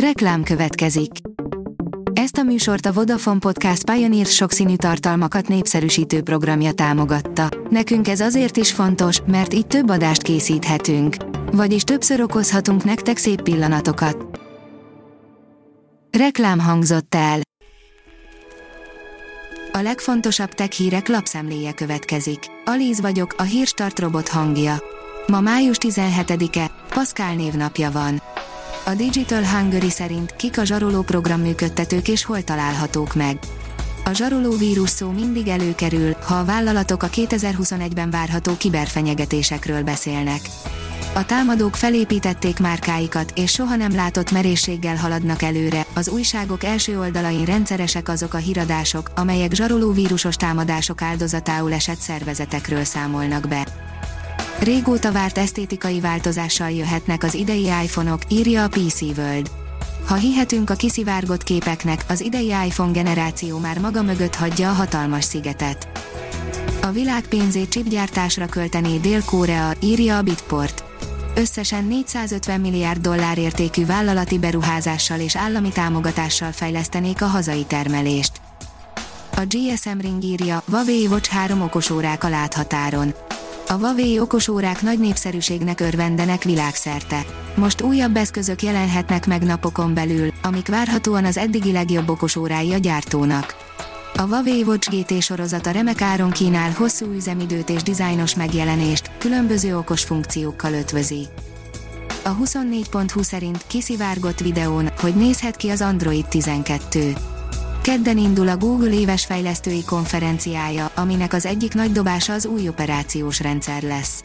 Reklám következik. Ezt a műsort a Vodafone Podcast Pioneer sokszínű tartalmakat népszerűsítő programja támogatta. Nekünk ez azért is fontos, mert így több adást készíthetünk. Vagyis többször okozhatunk nektek szép pillanatokat. Reklám hangzott el. A legfontosabb tech hírek lapszemléje következik. Alíz vagyok, a hírstart robot hangja. Ma május 17-e, Pascal névnapja van. A Digital Hungary szerint kik a zsaroló programműködtetők és hol találhatók meg. A zsaroló vírus szó mindig előkerül, ha a vállalatok a 2021-ben várható kiberfenyegetésekről beszélnek. A támadók felépítették márkáikat, és soha nem látott merészséggel haladnak előre. Az újságok első oldalain rendszeresek azok a híradások, amelyek zsaroló vírusos támadások áldozatául esett szervezetekről számolnak be. Régóta várt esztétikai változással jöhetnek az idei iPhone-ok, írja a PC World. Ha hihetünk a kiszivárgott képeknek, az idei iPhone generáció már maga mögött hagyja a hatalmas szigetet. A világ pénzét chipgyártásra költené Dél-Korea, írja a Bitport. Összesen 450 milliárd dollár értékű vállalati beruházással és állami támogatással fejlesztenék a hazai termelést. A GSM Ring írja, Huawei Watch 3 okosórák a láthatáron. A Huawei okosórák nagy népszerűségnek örvendenek világszerte. Most újabb eszközök jelenhetnek meg napokon belül, amik várhatóan az eddigi legjobb okosórái a gyártónak. A Huawei Watch GT sorozata remek áron kínál hosszú üzemidőt és dizájnos megjelenést, különböző okos funkciókkal ötvözi. A 24.20 szerint kiszivárgott videón, hogy nézhet ki az Android 12. Kedden indul a Google éves fejlesztői konferenciája, aminek az egyik nagy dobása az új operációs rendszer lesz.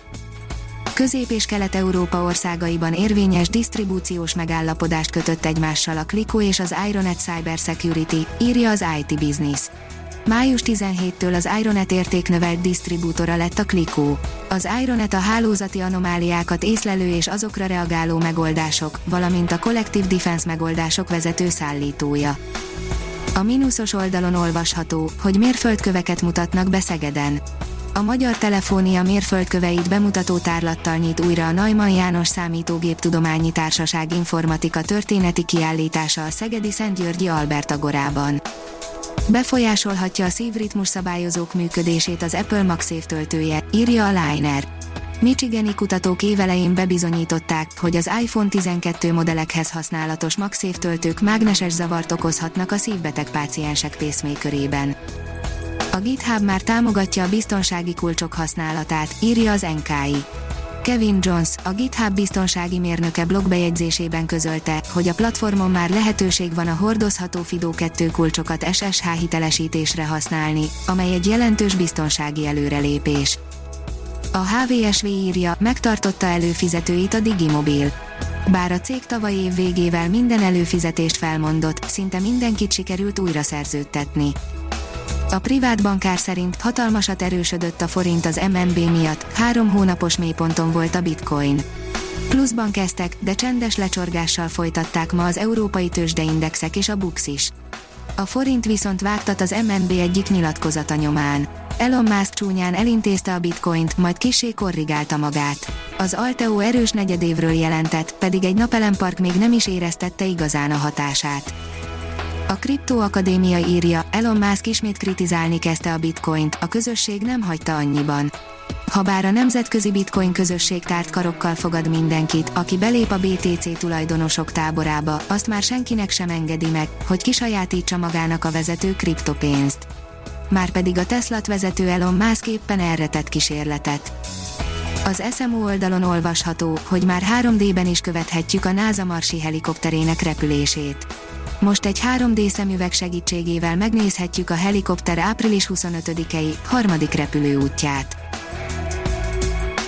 Közép- és Kelet-Európa országaiban érvényes disztribúciós megállapodást kötött egymással a Clico és az Ironet Cybersecurity, írja az IT Business. Május 17-től az Ironet értéknövelt disztribútora lett a Clico. Az Ironet a hálózati anomáliákat észlelő és azokra reagáló megoldások, valamint a Collective Defense megoldások vezető szállítója. A mínuszos oldalon olvasható, hogy mérföldköveket mutatnak be Szegeden. A Magyar Telefónia mérföldköveit bemutató tárlattal nyit újra a Neumann János Számítógéptudományi Társaság informatika történeti kiállítása a Szegedi Szentgyörgyi Albert Agorában. Befolyásolhatja a szívritmus szabályozók működését az Apple MagSafe töltője, írja a Liner. Michigani kutatók évelején bebizonyították, hogy az iPhone 12 modellekhez használatos MagSafe töltők mágneses zavart okozhatnak a szívbeteg páciensek pacemakerében. A GitHub már támogatja a biztonsági kulcsok használatát, írja az NKI. Kevin Jones, a GitHub biztonsági mérnöke blogbejegyzésében közölte, hogy a platformon már lehetőség van a hordozható FIDO 2 kulcsokat SSH hitelesítésre használni, amely egy jelentős biztonsági előrelépés. A HVSV írja, megtartotta előfizetőit a Digimobil. Bár a cég tavaly év végével minden előfizetést felmondott, szinte mindenkit sikerült újra szerződtetni. A privát bankár szerint hatalmasat erősödött a forint az MNB miatt, három hónapos mélyponton volt a bitcoin. Pluszban kezdtek, de csendes lecsorgással folytatták ma az európai tőzsdeindexek és a BUX is. A forint viszont vágtat az MNB egyik nyilatkozata nyomán. Elon Musk csúnyán elintézte a bitcoint, majd kisé korrigálta magát. Az Alteo erős negyedévről jelentett, pedig egy napelempark még nem is éreztette igazán a hatását. A Kripto Akadémia írja, Elon Musk ismét kritizálni kezdte a bitcoint, a közösség nem hagyta annyiban. Habár a nemzetközi bitcoin közösség tárt karokkal fogad mindenkit, aki belép a BTC tulajdonosok táborába, azt már senkinek sem engedi meg, hogy kisajátítsa magának a vezető kriptopénzt. Márpedig a Tesla vezető Elon Musk éppen erre tett kísérletet. Az SMO oldalon olvasható, hogy már 3D-ben is követhetjük a NASA marsi helikopterének repülését. Most egy 3D szemüveg segítségével megnézhetjük a helikopter április 25-i harmadik repülőútját.